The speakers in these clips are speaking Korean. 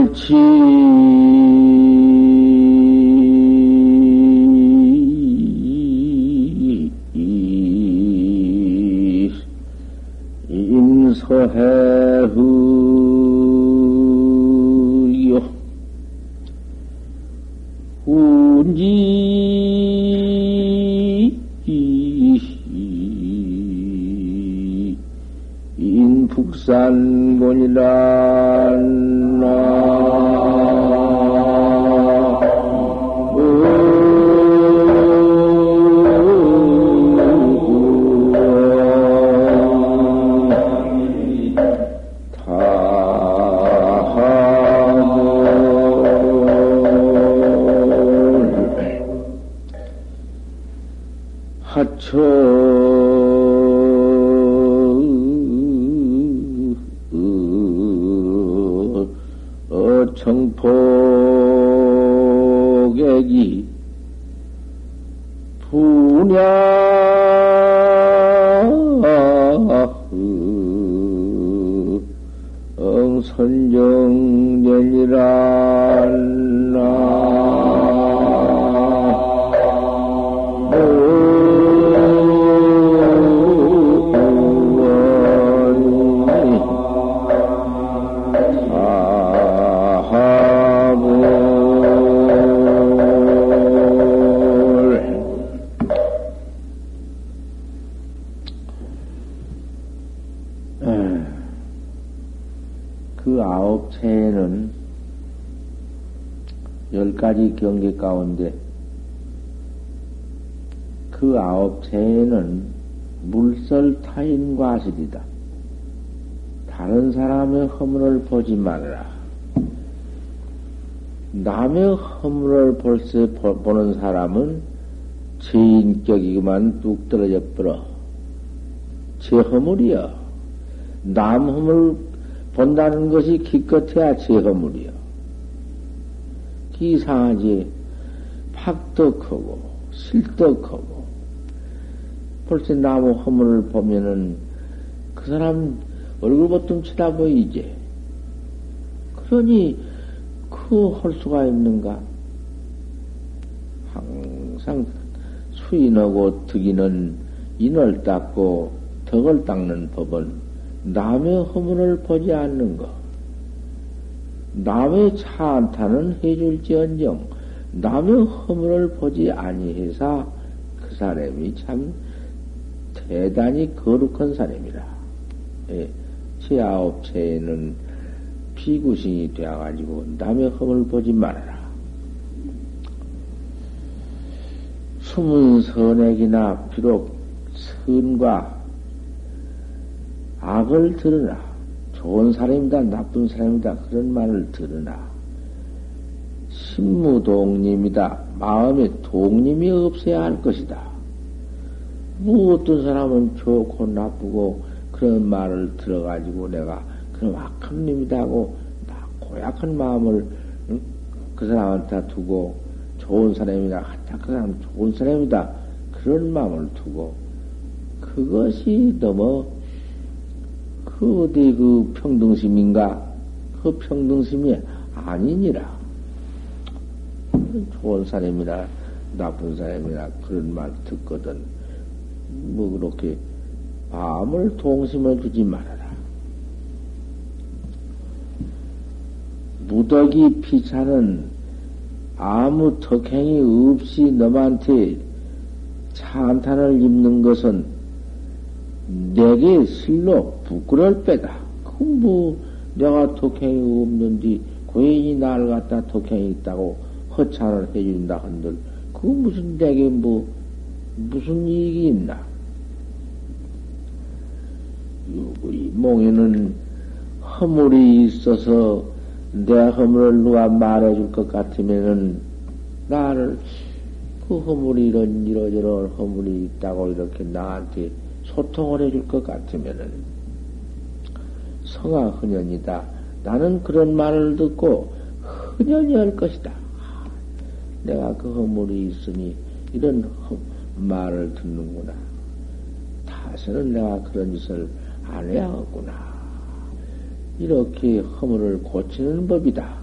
옳 하 가운데 그 아홉 체에는 물설 타인 과실이다. 다른 사람의 허물을 보지 말아라. 남의 허물을 볼세 보는 사람은 제 인격이구만 뚝 떨어져 버려. 제 허물이여. 남 허물 본다는 것이 기껏해야 제 허물이여. 기상하지 팍떡하고 실떡하고 벌써 나무 허물을 보면은 그 사람 얼굴 보통 쳐다보이지. 그러니 그 할 수가 있는가? 항상 수인하고 득이는 인을 닦고 덕을 닦는 법은 남의 허물을 보지 않는 것. 남의 차안타는 해줄지언정 남의 허물을 보지 아니해서 그 사람이 참 대단히 거룩한 사람이라. 예, 제 아홉 체에는 비구신이 되어가지고 남의 허물을 보지 말아라. 숨은 선액이나 비록 선과 악을 들으나 좋은 사람이다 나쁜 사람이다 그런 말을 들으나 신무동님이다 마음에 동님이 없어야 할 것이다. 뭐 어떤 사람은 좋고 나쁘고 그런 말을 들어가지고 내가 그럼 악한 놈이다 하고 나 고약한 마음을 응? 그 사람한테 두고 좋은 사람이다 그 사람 좋은 사람이다 그런 마음을 두고 그것이 너무 그 어디 그 평등심인가? 그 평등심이 아니니라. 좋은 사람이나 나쁜 사람이나 그런 말 듣거든. 뭐 그렇게 마음을 동심을 주지 말아라. 무덕이 피차는 아무 덕행이 없이 너한테 찬탄을 입는 것은 내게 실로 부끄러울 빼다. 그 뭐, 내가 독행이 없는데, 고인이 나를 갖다 독행이 있다고 허찬을 해준다 한들, 그 무슨 내게 뭐, 무슨 이익이 있나? 이 몽에는 허물이 있어서 내 허물을 누가 말해줄 것 같으면은, 나를, 그 허물이 이런, 이러저런 허물이 있다고 이렇게 나한테 소통을 해줄 것 같으면은 성아 흔연이다. 나는 그런 말을 듣고 흔연히 할 것이다. 내가 그 허물이 있으니 이런 허, 말을 듣는구나. 다시는 내가 그런 짓을 안 해야겠구나. 이렇게 허물을 고치는 법이다.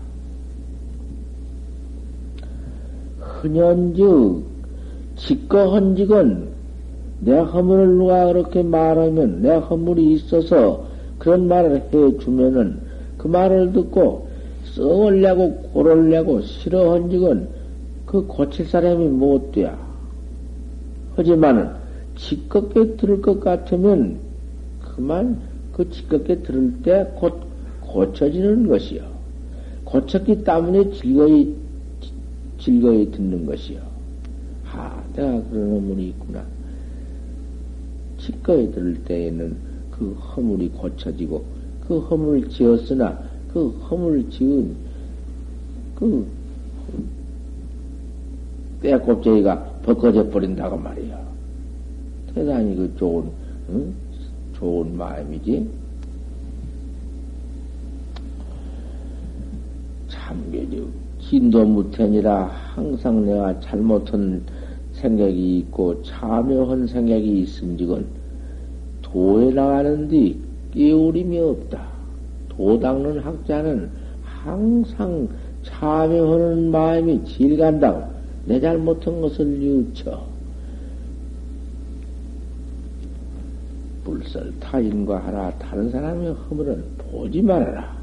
흔연즉 직거헌직은 내 허물을 누가 그렇게 말하면 내 허물이 있어서 그런 말을 해 주면은 그 말을 듣고 썩을려고 고를려고 싫어헌직은 그 고칠 사람이 못 돼야. 하지만은 지껍게 들을 것 같으면 그만 그 지껍게 들을 때 곧 고쳐지는 것이요. 고쳤기 때문에 즐거이 즐거이 듣는 것이요. 아, 내가 그런 허물이 있구나. 지꺼이 들을 때에는 그 허물이 고쳐지고 그 허물을 지었으나 그 허물을 지은 그 때꼽쟁이가 벗겨져 버린다고 말이야. 대단히 그 좋은, 응? 좋은 마음이지. 참견이 진도 무텐이라 항상 내가 잘못한 생각이 있고 참여한 생각이 있은지건 도에 나가는데 깨우림이 없다. 도 닦는 학자는 항상 참여하는 마음이 질간다고 내 잘못한 것을 유쳐. 불설 타인과 하나 다른 사람의 허물은 보지 말아라.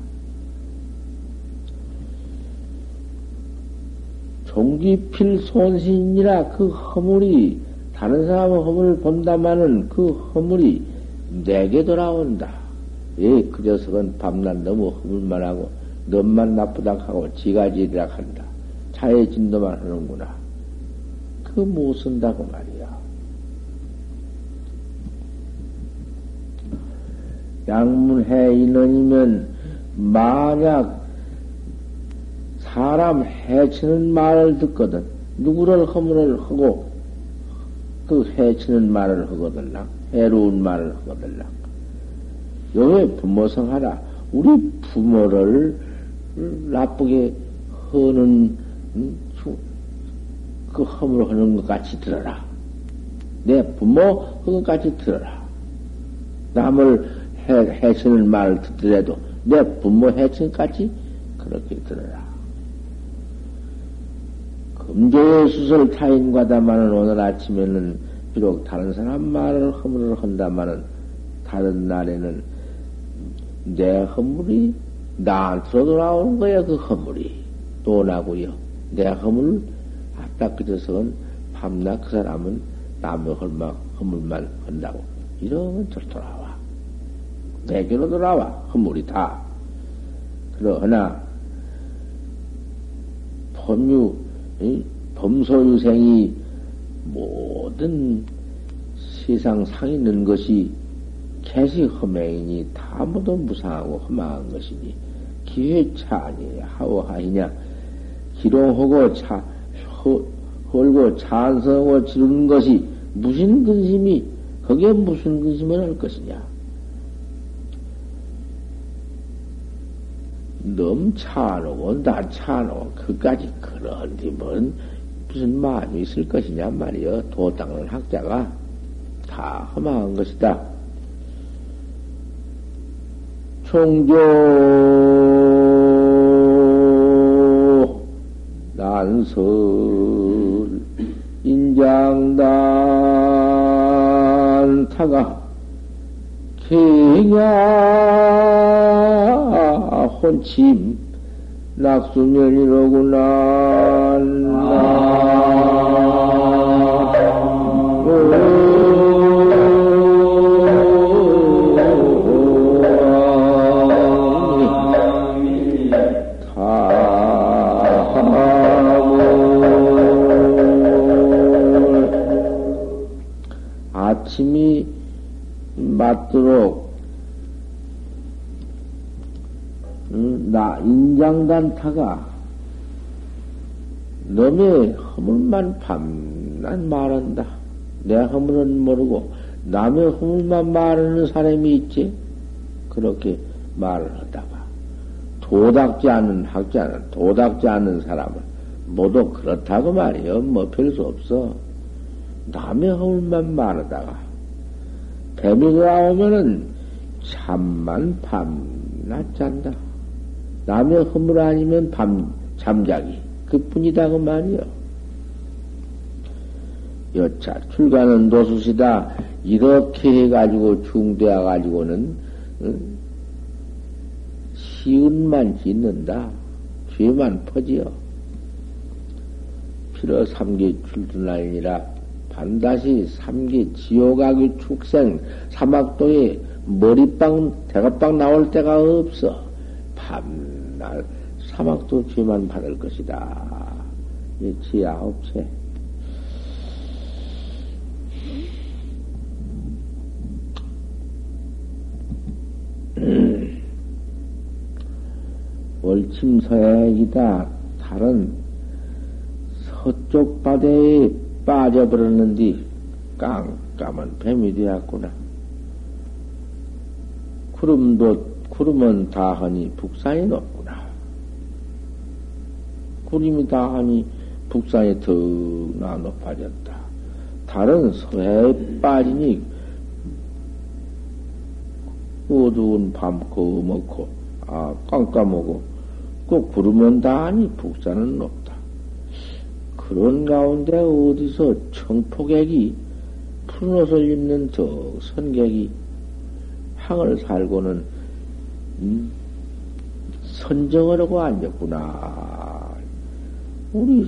종기필 손신이라 그 허물이 다른 사람의 허물을 본다마는 그 허물이 내게 돌아온다. 예, 그 녀석은 밤낮 너무 허물만 하고 너만 나쁘다 하고 지가 지리라 한다. 자의 진도만 하는구나. 그못 쓴다고 말이야. 양문해 인원이면 만약 사람 해치는 말을 듣거든 누구를 허물을 하고 그 해치는 말을 하거들라 해로운 말을 하거들라 여기 부모성 하라 우리 부모를 나쁘게 허는 그 허물 하는 것 같이 들어라. 내 부모 그것 같이 들어라. 남을 해, 해치는 말을 듣더라도 내 부모 같이 그렇게 들어라. 금조의 수설 타인과다마는 오늘 아침에는 비록 다른 사람 말을 허물을 한다마는 다른 날에는 내 허물이 나한테로 돌아오는 거야 그 허물이 또 나고요 내 허물 아따 그저서는 밤낮 그 사람은 남의 헐막 허물만 한다고. 이러면 절 돌아와. 내게로 돌아와. 허물이 다. 그러나 법유 범소유생이 모든 세상 상 있는 것이 개시 험행이니 다 모두 무상하고 험한 것이니 기회차니 하오하이냐 기롱하고 차 헐고 찬성하고 지르는 것이 무슨 근심이 거기에 무슨 근심을 할 것이냐 너무 차놓고 나 차놓고 그까지 그런 뒤면 무슨 마음이 있을 것이냐 말이여 도 닦는 학자가 다 허망한 것이다. 총조 난설 인장단 타가 개냐 혼침 낙수면이로구나. 아 침이 맞도록 나 인장단 타가 너의 허물만 밤낮 말한다. 내 허물은 모르고 남의 허물만 말하는 사람이 있지. 그렇게 말을 하다가 도닥지 않는 학자는 도닥지 않는 사람은 모두 그렇다고 말이요. 뭐 별 수 없어. 남의 허물만 말하다가 뱀이 돌아오면은 참만 밤 낮 잔다. 남의 허물 아니면 밤, 잠자기. 그 뿐이다, 그 말이요. 여차, 출가는 도수시다. 이렇게 해가지고 중대해가지고는, 응? 시운만 짓는다. 죄만 퍼지요. 피로 삼계 출둔하니라 반드시 삼계 지옥하기 축생 사막도에 머리빵 대가빵 나올 때가 없어. 밤날 사막도 죄만 받을 것이다. 이 지아홉체. 월침서액이다. 다른 서쪽 바다에 빠져버렸는데 깜깜한 뱀이 되었구나. 구름도 구름은 다하니 북산이 높구나. 구름이 다하니 북산이 더나 높아졌다. 다른 서해에 빠지니 어두운 밤 거먹고 아 깜깜하고 꼭 구르면 다하니 북산은 높다. 그런 가운데 어디서 청포객이 푸른 옷을 입는 저 선객이 항을 살고는 음, 선정을 하고 앉았구나. 우리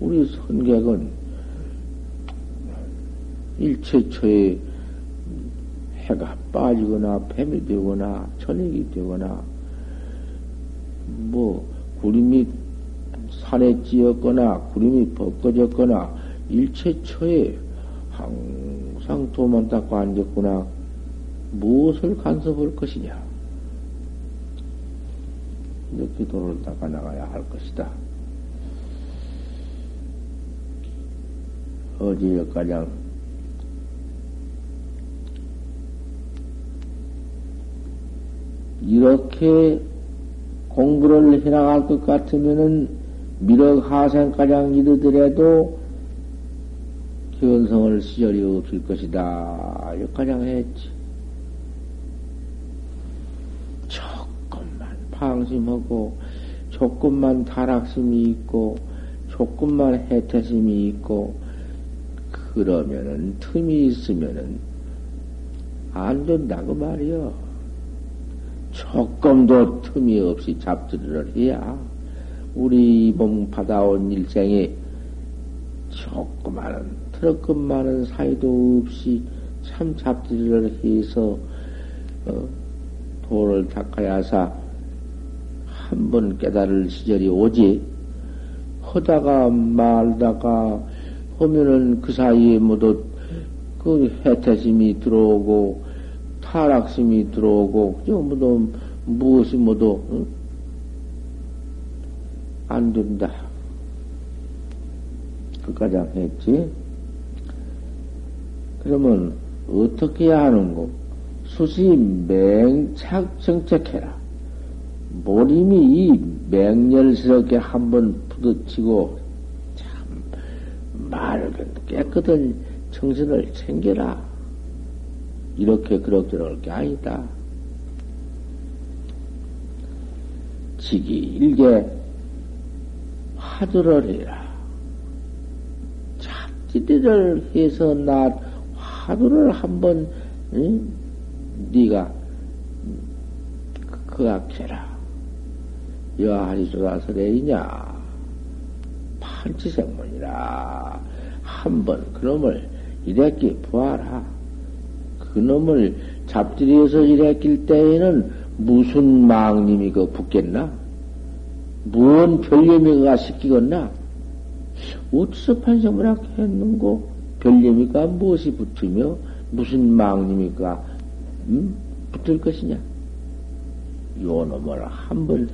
우리 선객은 일체처에 해가 빠지거나 뱀이 되거나 저녁이 되거나 뭐 구름이 산에 찌었거나 구름이 벗겨졌거나 일체처에 항상 도만 닦고 앉았구나. 무엇을 간섭할 것이냐? 이렇게 도를 닦아 나가야 할 것이다. 어제 가장 이렇게 공부를 해나갈 것 같으면은 미륵 하생가장 이르더라도 견성을 시절이 없을 것이다. 여가장 했지. 조금만 방심하고, 조금만 타락심이 있고, 조금만 해태심이 있고, 그러면은, 틈이 있으면은, 안 된다고 말이요. 조금도 틈이 없이 잡들이를 해야 우리 몸 받아온 일생에 조그마한 트럭급 많은 사이도 없이 참 잡들이를 해서 어, 도를 닦아야사 한 번 깨달을 시절이 오지 하다가 말다가 하면은 그 사이에 모두 그 해태심이 들어오고 타락심이 들어오고, 모두, 무엇이 모두, 응? 안 된다. 그까지 했지? 그러면, 어떻게 해야 하는고? 수시 맹착 정책해라. 모림이 이 맹렬스럽게 한번 부딪히고, 참, 맑은 깨끗한 정신을 챙겨라. 이렇게 그럭저럭 게 아니다. 지기 일개 화두를 해라. 잡지들을 해서 나 화두를 한번 응? 네가 그악해라. 여하리 조다 설레이냐 판치생문이라 한번 그놈을 이렇게 보아라. 그놈을 잡들이어서 이랬길 때에는 무슨 망님이 그 붙겠나? 무언 별념이가 시키겠나? 어디서 판성을 했는고 별념이가 무엇이 붙으며 무슨 망님이가 음? 붙을 것이냐? 요 놈을 한번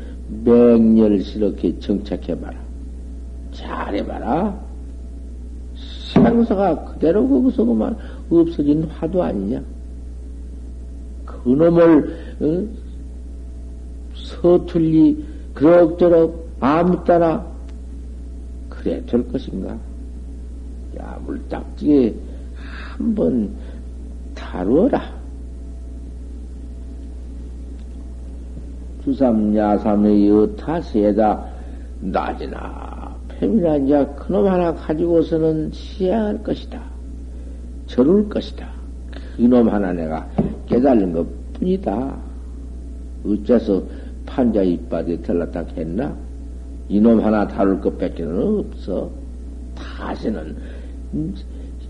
맹렬스럽게 정착해봐라. 잘해봐라. 생사가 그대로 거기서 그만 없어진 화두 아니냐? 그놈을 어? 서툴리 그럭저럭 아무 따라 그래 될 것인가? 야 물딱지게 한번 다루어라. 수삼야삼의 여타 세다 낮이나 팸이나 이제 그놈 하나 가지고서는 시행할 것이다. 저룰 것이다. 그놈 하나 내가 깨달은 것 뿐이다. 어째서 판자 이빨에 들렀다 했나? 이놈 하나 다룰 것밖에는 없어. 다시는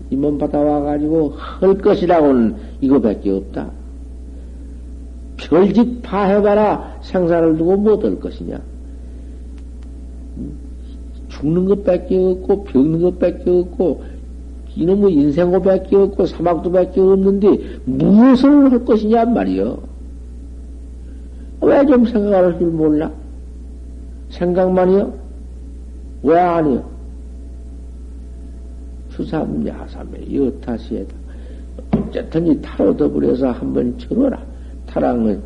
이몸 받아와가지고 할 것이라고는 이거밖에 없다. 별짓 다 해봐라 생사를 두고 못 할 것이냐. 죽는 것밖에 없고 병는 것밖에 없고 이놈의 인생고밖에 없고 사막도밖에 없는데 무엇을 할 것이냐 말이여. 왜 좀 생각할 줄 몰라? 생각만이요? 왜 아니요? 수삼야삼의 여타시에다. 어쨌든 이 타로 더불어서 한번 쳐어라 타랑은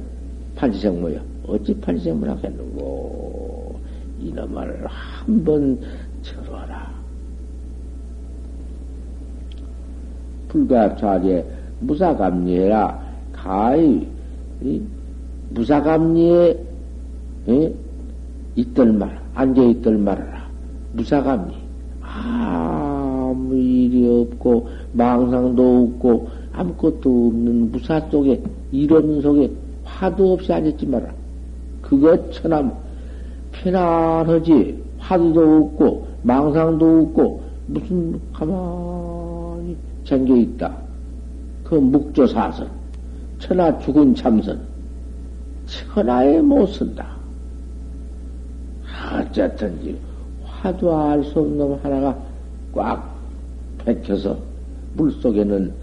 판지생모여. 어찌 판지생모라 했는고. 이놈을 한번 쳐어라 불가좌제 무사감리해라. 가히 무사감리에 있들 말, 앉아 있들 말아라. 무사감리. 아무 일이 없고, 망상도 없고, 아무것도 없는 무사 속에, 이런 속에 화도 없이 앉았지 마라. 그거 천하무. 편안하지. 화두도 없고, 망상도 없고, 무슨 가만히 잠겨 있다. 그 묵조사선. 천하 죽은 참선. 천하에 못 쓴다. 어쨌든지 알수 없는 놈 하나가 꽉 백혀서 물 속에는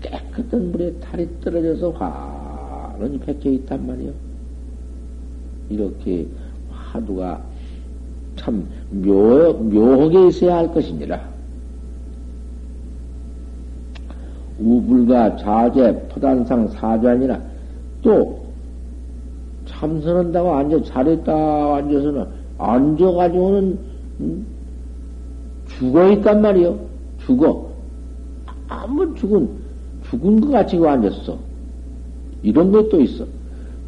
깨끗한 물에 탈이 떨어져서 환히 백혀 있단 말이요. 이렇게 화두가 참 묘, 묘하게 있어야 할 것입니다. 우불과 자제, 포단상 사전이나 또 참선한다고 앉아, 잘했다 앉아서는, 앉아가지고는, 음, 죽어 있단 말이요. 죽어. 아무 죽은, 죽은 것 같이 그 앉았어. 이런 것도 있어.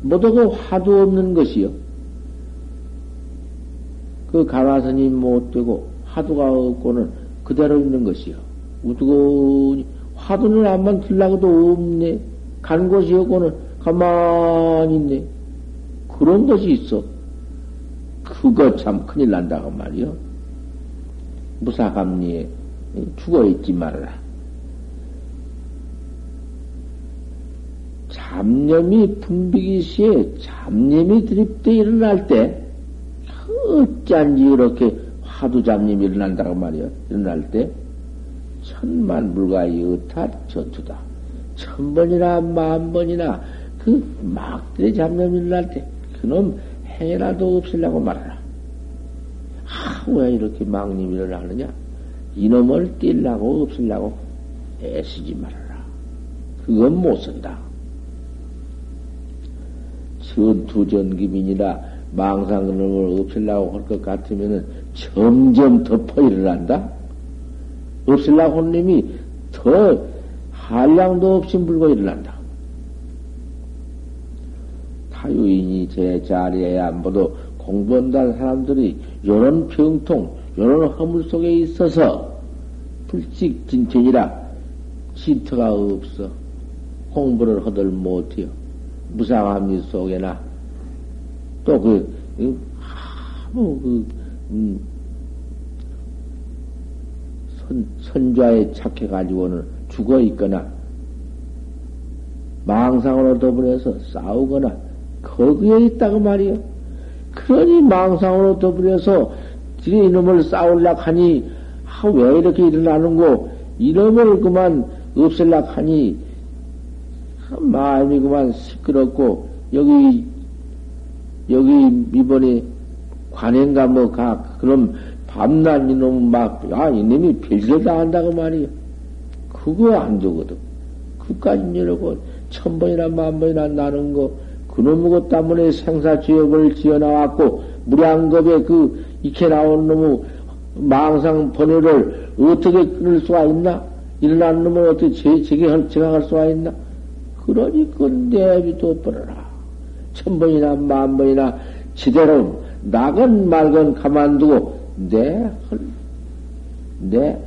뭐도 그 화도 없는 것이요. 그 가라선이 못 되고, 화두가 없고는 그대로 있는 것이요. 우두고, 화두는 안만 들라고도 없네. 간 곳이 없고는 가만히 있네. 그런 것이 있어. 그거 참 큰일 난다고 말이요. 무사감리에 죽어 있지 말아라. 잡념이 분비기 시에 잡념이 드립돼 일어날 때 어찌한지 이렇게 화두 잡념이 일어난다고 말이요. 일어날 때 천만 불과 여타 전투다. 천 번이나 만 번이나 그 막들의 잡념이 일어날 때 그놈 해라도 없으려고 말하라. 아, 왜 이렇게 망님이를 하느냐? 이놈을 뛸라고 없으려고 애쓰지 말아라. 그건 못 쓴다. 전투 전기민이라 망상 그놈을 없으려고 할 것 같으면은 점점 덮어 일어난다? 없으려고 한 놈이 더 한량도 없이 물고 일어난다. 타유인이 제 자리에 안 봐도 공부한다는 사람들이 요런 병통, 요런 허물 속에 있어서 불직 진천이라 진터가 없어. 공부를 하들 못해요. 무상함리 속에나 또 그, 아무 그, 음, 선, 선좌에 착해가지고는 죽어 있거나 망상으로 더불어서 싸우거나 거기에 있다고 말이요. 그러니 망상으로 더불어서 이놈을 싸울라 하니 아, 왜 이렇게 일어나는고 이놈을 그만 없앨라 하니 마음이 그만 시끄럽고 여기 여기 이번에 관행가 뭐가 그럼 밤낮 이놈 막아 이놈이 별걸 다 한다고 말이요. 그거 안 되거든. 그까지 이러고 천 번이나 만 번이나 나는 거 그놈의 것 때문에 생사지역을 지어나왔고, 무량겁에 그, 익혀 나온 놈의 망상 번뇌를 어떻게 끊을 수가 있나? 일어난 놈을 어떻게 제, 제게, 제각할 수가 있나? 그러니 그 내비도 버려라. 천 번이나 만 번이나 지대로 나건 말건 가만두고 내, 내,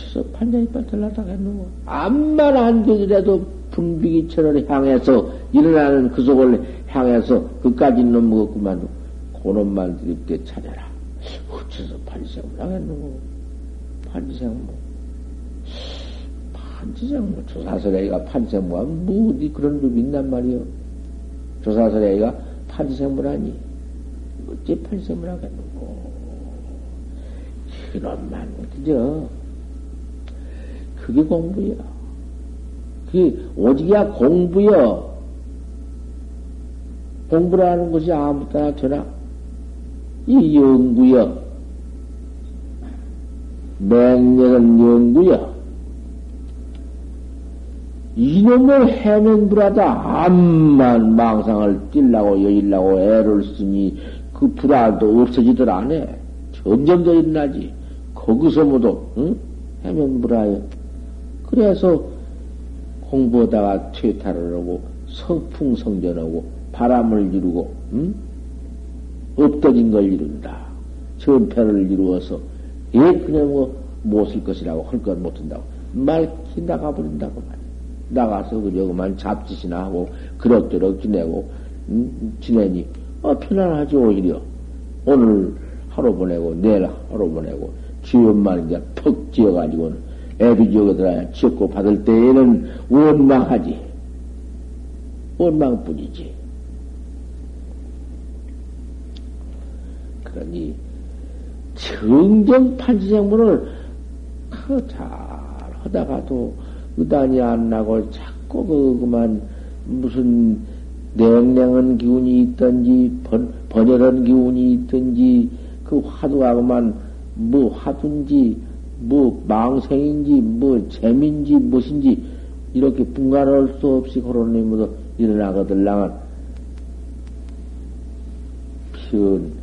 어째서 판자이빨 들라다 했노? 암만 안 되더라도 분비기천을 향해서 일어나는 그 속을 향해서 그까지 놈 먹었구만. 그놈만 드립대 찾아라. 어째서 판지생물 하겠노? 판지생물. 판지생물. 조사설애가 판지생물. 뭐, 어디 그런 놈이 있단 말이요. 조사설애가 판지생물 아니. 어째 판지생물 하겠노? 그놈만, 그죠? 그게 공부야. 그게 오직이야 공부야. 공부라는 것이 아무 때나 되나? 이 연구여. 맹렬한 연구여. 이놈을 해면불하다 암만 망상을 찔라고 여일라고 애를 쓰니 그 불화도 없어지들 않네. 점점 더 일어나지. 거기서 모두 응? 해면불하여. 그래서 공부하다가 퇴타를 하고 성풍성전하고 바람을 이루고 응? 없어진 걸 이룬다. 전패를 이루어서 예 그냥 뭐못쓸 것이라고 할것 못한다고 말기 나가버린다고 말이야. 나가서 그저 그만 잡짓이나 하고 그럭저럭 지내고 음, 지내니 어, 편안하지 오히려 오늘 하루 보내고 내일 하루 보내고 지원만 이제 퍽 지어가지고는 애비 지어가 들어야 지었고 받을 때에는 원망하지 원망뿐이지 그러니 정정 판지생물을 잘 하다가도 의단이 안 나고 자꾸 그 그만 무슨 냉랭한 기운이 있든지 번, 번열한 기운이 있든지 그 화두가 그만 뭐 화두인지 뭐 망생인지 뭐 재민지 무엇인지 이렇게 분간할 수 없이 그런 의무도 일어나거들랑은 편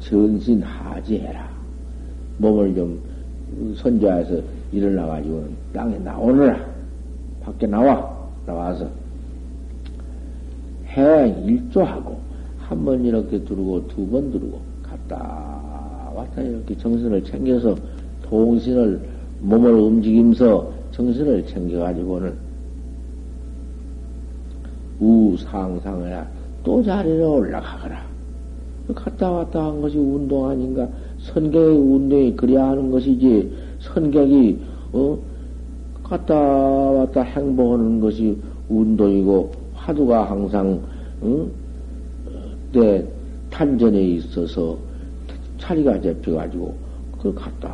전신하지해라. 몸을 좀 선조해서 일어나가지고는 땅에 나오느라. 밖에 나와. 나와서 해 일조하고 한 번 이렇게 두르고 두 번 두르고 갔다 왔다 이렇게 정신을 챙겨서 동신을 몸을 움직이면서 정신을 챙겨가지고는 우상상해라 또 자리로 올라가거라. 갔다 왔다 한 것이 운동 아닌가? 선객의 운동이 그래야 하는 것이지, 선객이, 어? 갔다 왔다 행복하는 것이 운동이고, 화두가 항상, 어? 내 탄전에 있어서 자리가 잡혀가지고, 그 갔다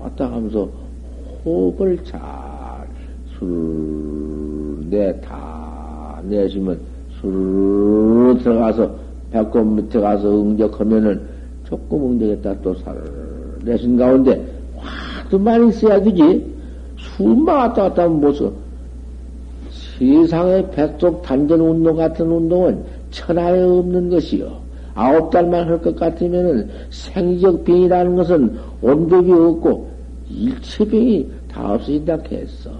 왔다 하면서 호흡을 잘, 술, 내, 다 내쉬면, 술 들어가서 배꼽 밑에 가서 응적하면은 조금 응적했다 또 살, 내신 가운데 화도 많이 써야 되지. 숨만 왔다 갔다 하면 못 써. 세상의 백속 단전 운동 같은 운동은 천하에 없는 것이요. 아홉 달만 할 것 같으면은 생적 병이라는 것은 온법이 없고 일체 병이 다 없어진다 했어.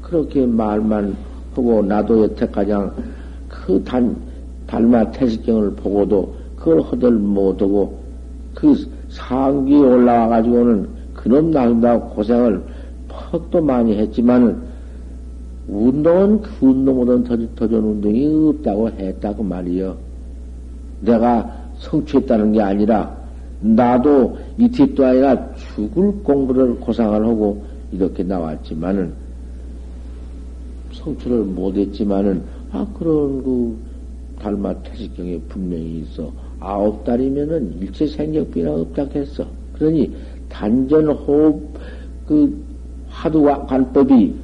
그렇게 말만 하고 나도 여태까지 그 단, 달마 태식경을 보고도 그걸 허들 못하고 그 상기에 올라와가지고는 그놈 나온다고 고생을 퍽도 많이 했지만은 운동은 그 운동보다는 더, 더 좋은 운동이 없다고 했다고 말이요. 내가 성취했다는 게 아니라 나도 이틀도 아니라 죽을 공부를 고상을 하고 이렇게 나왔지만은 성취를 못했지만은 아 그런 그 달마 태식경에 분명히 있어. 아홉 달이면은 일체 생력비나 없다 했어. 그러니 단전 호흡 그 화두와 관법이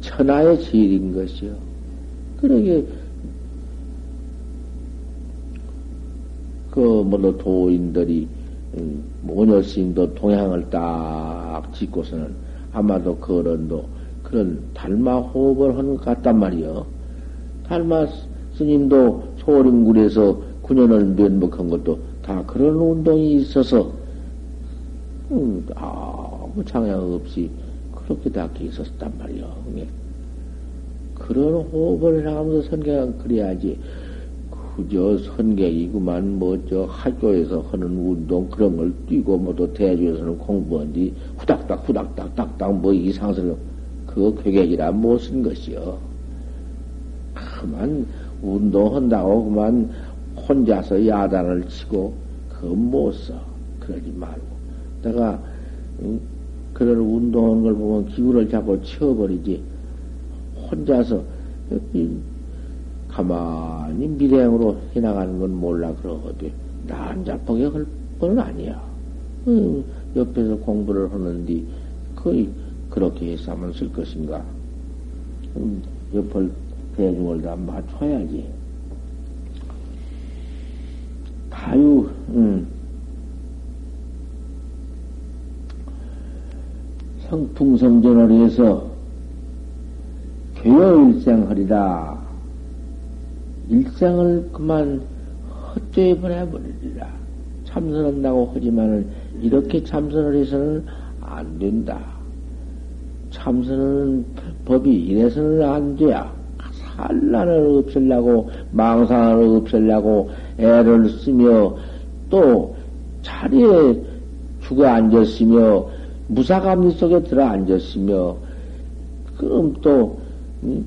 천하의 제일인 것이요. 그러게 그 뭐로 도인들이 음, 모녀스님도 동향을 딱 짓고서는 아마도 그런도 그런 달마 호흡을 하는 것 같단 말이요. 달마 스님도 소림굴에서 9년을 면목한 것도 다 그런 운동이 있어서, 음, 아무 장애 없이 그렇게 다 있었단 말이요. 그런 호흡을 해나가면서 선객은 그래야지. 그저 선객이구만, 뭐, 저 학교에서 하는 운동 그런 걸 뛰고, 뭐, 또 대주에서는 공부한 뒤 후닥닥, 후닥닥, 딱딱, 뭐, 이상스러워. 그거 괴객이라 못 쓴 것이요. 그만 운동한다고 그만 혼자서 야단을 치고, 그거 못 써. 그러지 말고. 내가, 응? 그런 운동하는 걸 보면 기구를 잡고 치워버리지. 혼자서, 가만히 미래행으로 해나가는 건 몰라 그러거든. 난자폭에 할건 아니야. 음, 옆에서 공부를 하는데 거의 그렇게 해서 하면 쓸 것인가. 음, 옆을 대중을 다 맞춰야지. 다유, 음. 성풍성전을 해서 교요일생하리다. 일생을 그만 헛되이 보내버리리라. 참선한다고 하지만은 이렇게 참선을 해서는 안 된다. 참선은 법이 이래서는 안 돼야. 산란을 없애려고, 망상을 없애려고 애를 쓰며 또 자리에 죽어 앉았으며 무사감리 속에 들어 앉았으며 그럼 또 음,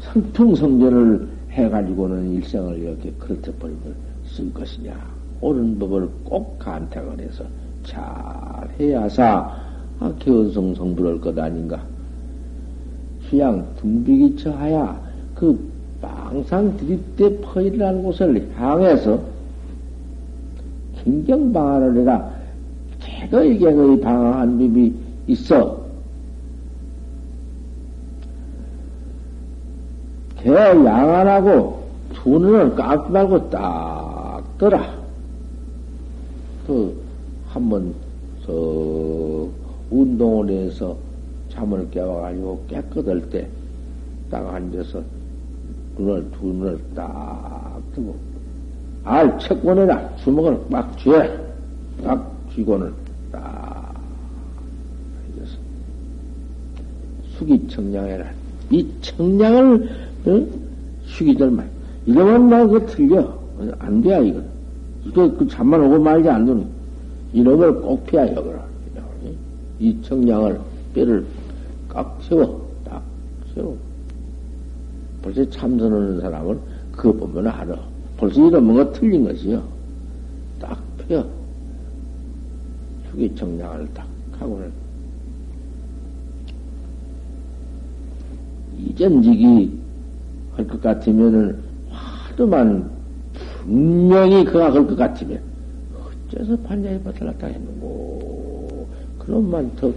성풍성전을 해가지고는 일생을 이렇게 그렇게 버리면 쓸 것이냐. 옳은 법을 꼭 간택을 해서 잘 해야사 아, 개원성 성불할 것 아닌가. 휴양 둥비기 처하야 그 망상 들이대 퍼이라는 곳을 향해서 긴경방화를 해라. 개거이경의 방황한 법이 있어. 개 양안하고 두 눈을 감지 말고 딱 떠라. 그, 한 번, 저, 운동을 해서 잠을 깨워가지고 깨끗할 때, 딱 앉아서 눈을, 두 눈을 딱 뜨고, 알, 책 꺼내라. 주먹을 막 쥐어. 딱 쥐고는 딱 앉아서 숙이 청량해라. 이 청량을 어? 쉬기들만. 이러면 나 그거 틀려. 안 돼, 이거. 이거 그 잠만 오고 말지 안 되는. 이놈을 꼭 피하, 여거라. 이 청량을, 뼈를 꽉 세워. 딱 세워. 벌써 참선하는 사람은 그거 보면 알아. 벌써 이런 뭔가 틀린 것이요. 딱 펴. 휴기 청량을 딱 하고는. 이전직이 할것 같으면은 하도만 분명히 그가 할 것 같으면 어째서 판자에 받달랐다 했는고 그놈만 더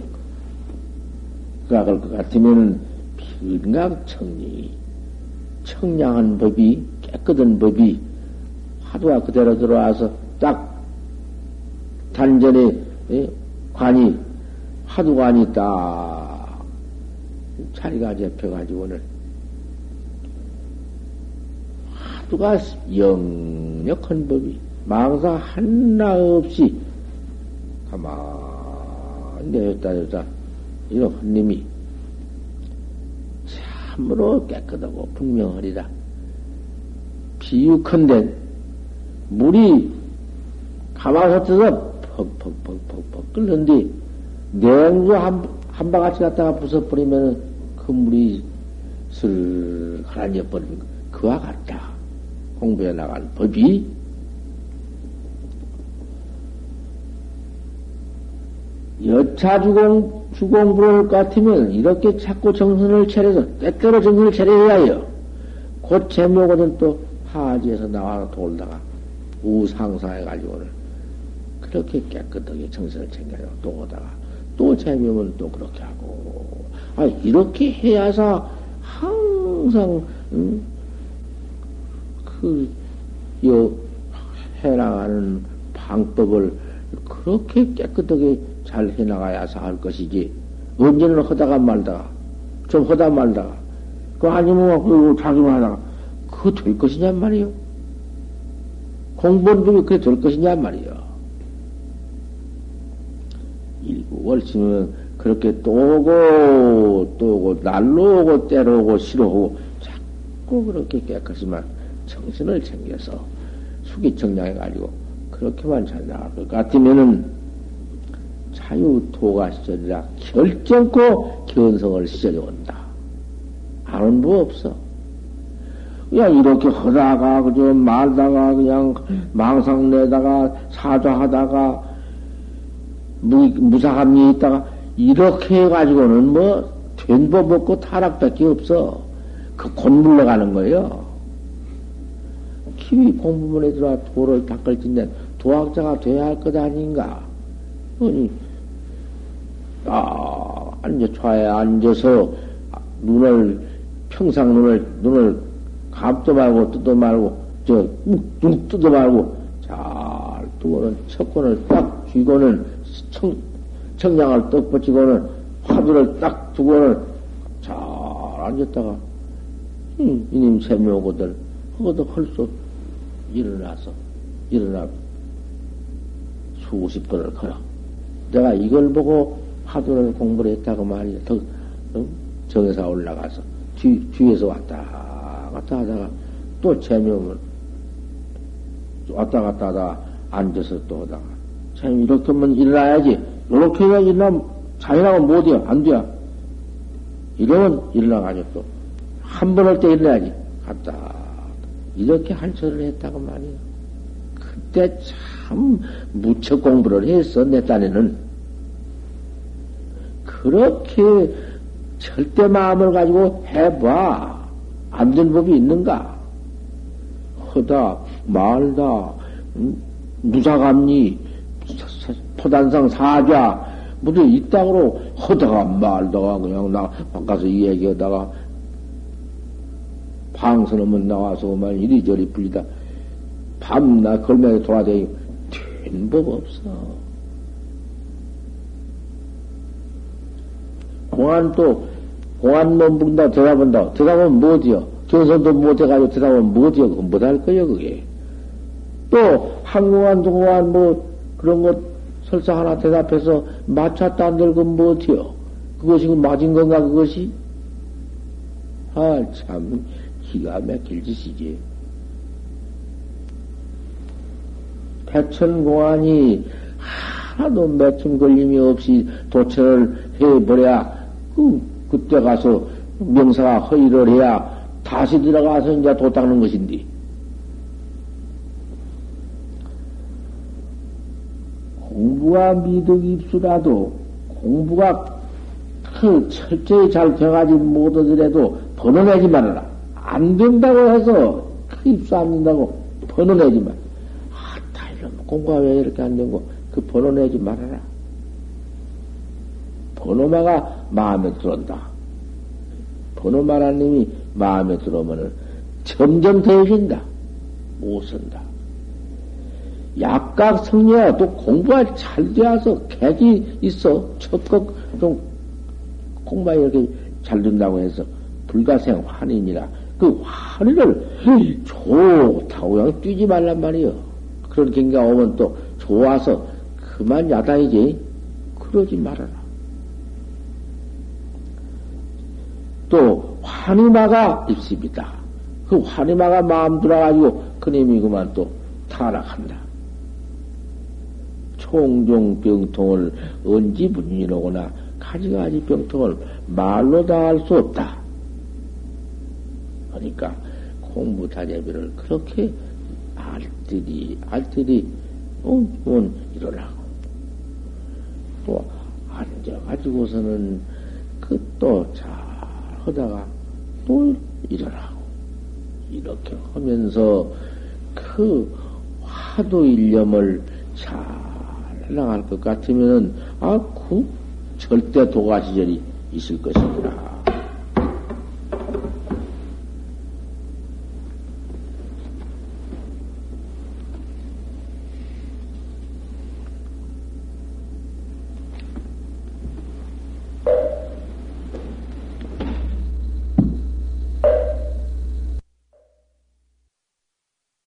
할것 같으면은 필각 청리 청량한 법이 깨끗한 법이 하도가 그대로 들어와서 딱 단전에 예? 관이 하도관이 딱 자리가 잡혀가지고는 수가 영력한 법이 망사 하나 없이 가만히 내렸다 졌다 이런 헌님이 참으로 깨끗하고 분명하리다. 비유컨대 물이 가마솥 에서 퍽퍽퍽퍽퍽 끓는데 냉수 한, 한 바가지 갖다가 부숴버리면 그 물이 슬 가라앉아 버리는 그와 같다. 공부해 나간 법이 여차 주공, 주공부를 같으면 이렇게 자꾸 정선을 차려서 때때로 정선을 차려야 해요. 곧 제목은 또 하지에서 나와서 돌다가 우상사해가지고는 그렇게 깨끗하게 정선을 챙겨요. 또 오다가 또 재미오면 또 그렇게 하고 아 이렇게 해야사 항상 음, 그, 여, 해나가는 방법을 그렇게 깨끗하게 잘 해나가야서 할 것이지. 언제는 하다가 말다가, 좀 하다 말다가, 그 아니면 그 자기만 하다가, 그거 될 것이냔 말이요. 공부는 중에 그게 될 것이냔 말이요. 일구 월심은 그렇게 또 오고, 또 오고, 날로 오고, 때로 오고, 시로 오고, 자꾸 그렇게 깨끗이만 정신을 챙겨서 수기청량해가지고, 그렇게만 잘 나갈 것 같으면은, 자유토가 시절이라 결정코 견성을 시절이 온다. 아는 뭐 없어. 그냥 이렇게 하다가, 그저 말다가, 그냥 망상 내다가, 사좌하다가, 무, 무사함이 있다가, 이렇게 해가지고는 뭐, 된법 없고 타락밖에 없어. 그 곤물러 가는 거예요. 키위 공부문에 들어와 도를 닦을 텐데, 도학자가 돼야 할 것 아닌가? 아니, 아, 앉아, 좌에 앉아서 눈을, 평상 눈을, 눈을 감도 말고 뜯어 말고, 저, 눈 뜯어 말고, 잘 뜨고는 척권을 딱 쥐고는 청, 청량을 떡 붙이고는 화두를 딱 두고는 잘 앉았다가, 음, 이님 세묘고들, 그것도 헐수 일어나서, 일어나 수십 번을 걸어. 내가 이걸 보고 화두를 공부를 했다고 말이야. 더, 어? 정에서 올라가서, 뒤, 뒤에서 왔다 갔다 하다가 또 재미오면 왔다 갔다 하다가 앉아서 또 하다가 참 이렇게 하면 일어나야지. 이렇게 해야 일어나면 자연하고 못이야. 안 돼. 이러면 일어나가지고 또 한 번 할 때 일어나야지. 갔다. 이렇게 한철을 했다고 말이야. 그때 참 무척 공부를 했어, 내 딴에는. 그렇게 절대 마음을 가지고 해봐. 안 된 법이 있는가? 허다, 말다, 음, 무사감리, 포단상 사좌, 무슨 이 땅으로 허다가 말다가 그냥 나 바꿔서 얘기하다가 방선하면 나와서 오면 이리저리 불리다. 밤나 걸면에 돌아다니고 된 법 없어. 공안 또 공안 논문다 대답한다. 대답하면 뭐지요? 견선도 못해가지고 대답하면 뭐지요? 그건 못할 거예요, 그게. 또, 한공안, 동공안, 뭐, 그런 것, 설사 하나 대답해서 맞췄다 안될건 뭐지요? 그것이 그 맞은 건가, 그것이? 아, 참, 기가 막힐 짓이지. 백천공안이 하나도 맥힘 걸림이 없이 도처를 해버려야, 그, 그때 가서 명사가 허위를 해야 다시 들어가서 이제 도 닦는 것인데. 공부가 미득 입수라도 공부가 그 철저히 잘 돼가지 못하더라도 번호내지 말아라. 안 된다고 해서 그 입수 안 된다고 번호내지 말. 아, 다 이런 공부가 왜 이렇게 안 되고 그 번호내지 말아라. 번호마가 마음에 들었다. 번호 마라님이 마음에 들어오면은 점점 더해진다. 못 쓴다. 약각 성녀야 또 공부가 잘 되어서 객이 있어. 첫곡 좀 공부가 이렇게 잘 된다고 해서 불가생 환인이라 그 환인을 좋다고 그냥 뛰지 말란 말이요. 그런 경기가 오면 또 좋아서 그만 야단이지. 그러지 말아라. 또 환희마가 있습니다. 그 환희마가 마음 들어가지고 그님이 그만 또 타락한다. 총종 병통을 언지 분이로거나 가지가지 병통을 말로 다 할 수 없다. 그러니까 공부 자제비를 그렇게 알뜰히 알뜰히 어, 일어나고 또 앉아가지고서는 그또잘 하다가 또 일어나고 이렇게 하면서 그 화두 일념을 잘 나갈 것 같으면은 아, 그 절대 도가 시절이 있을 것이구나.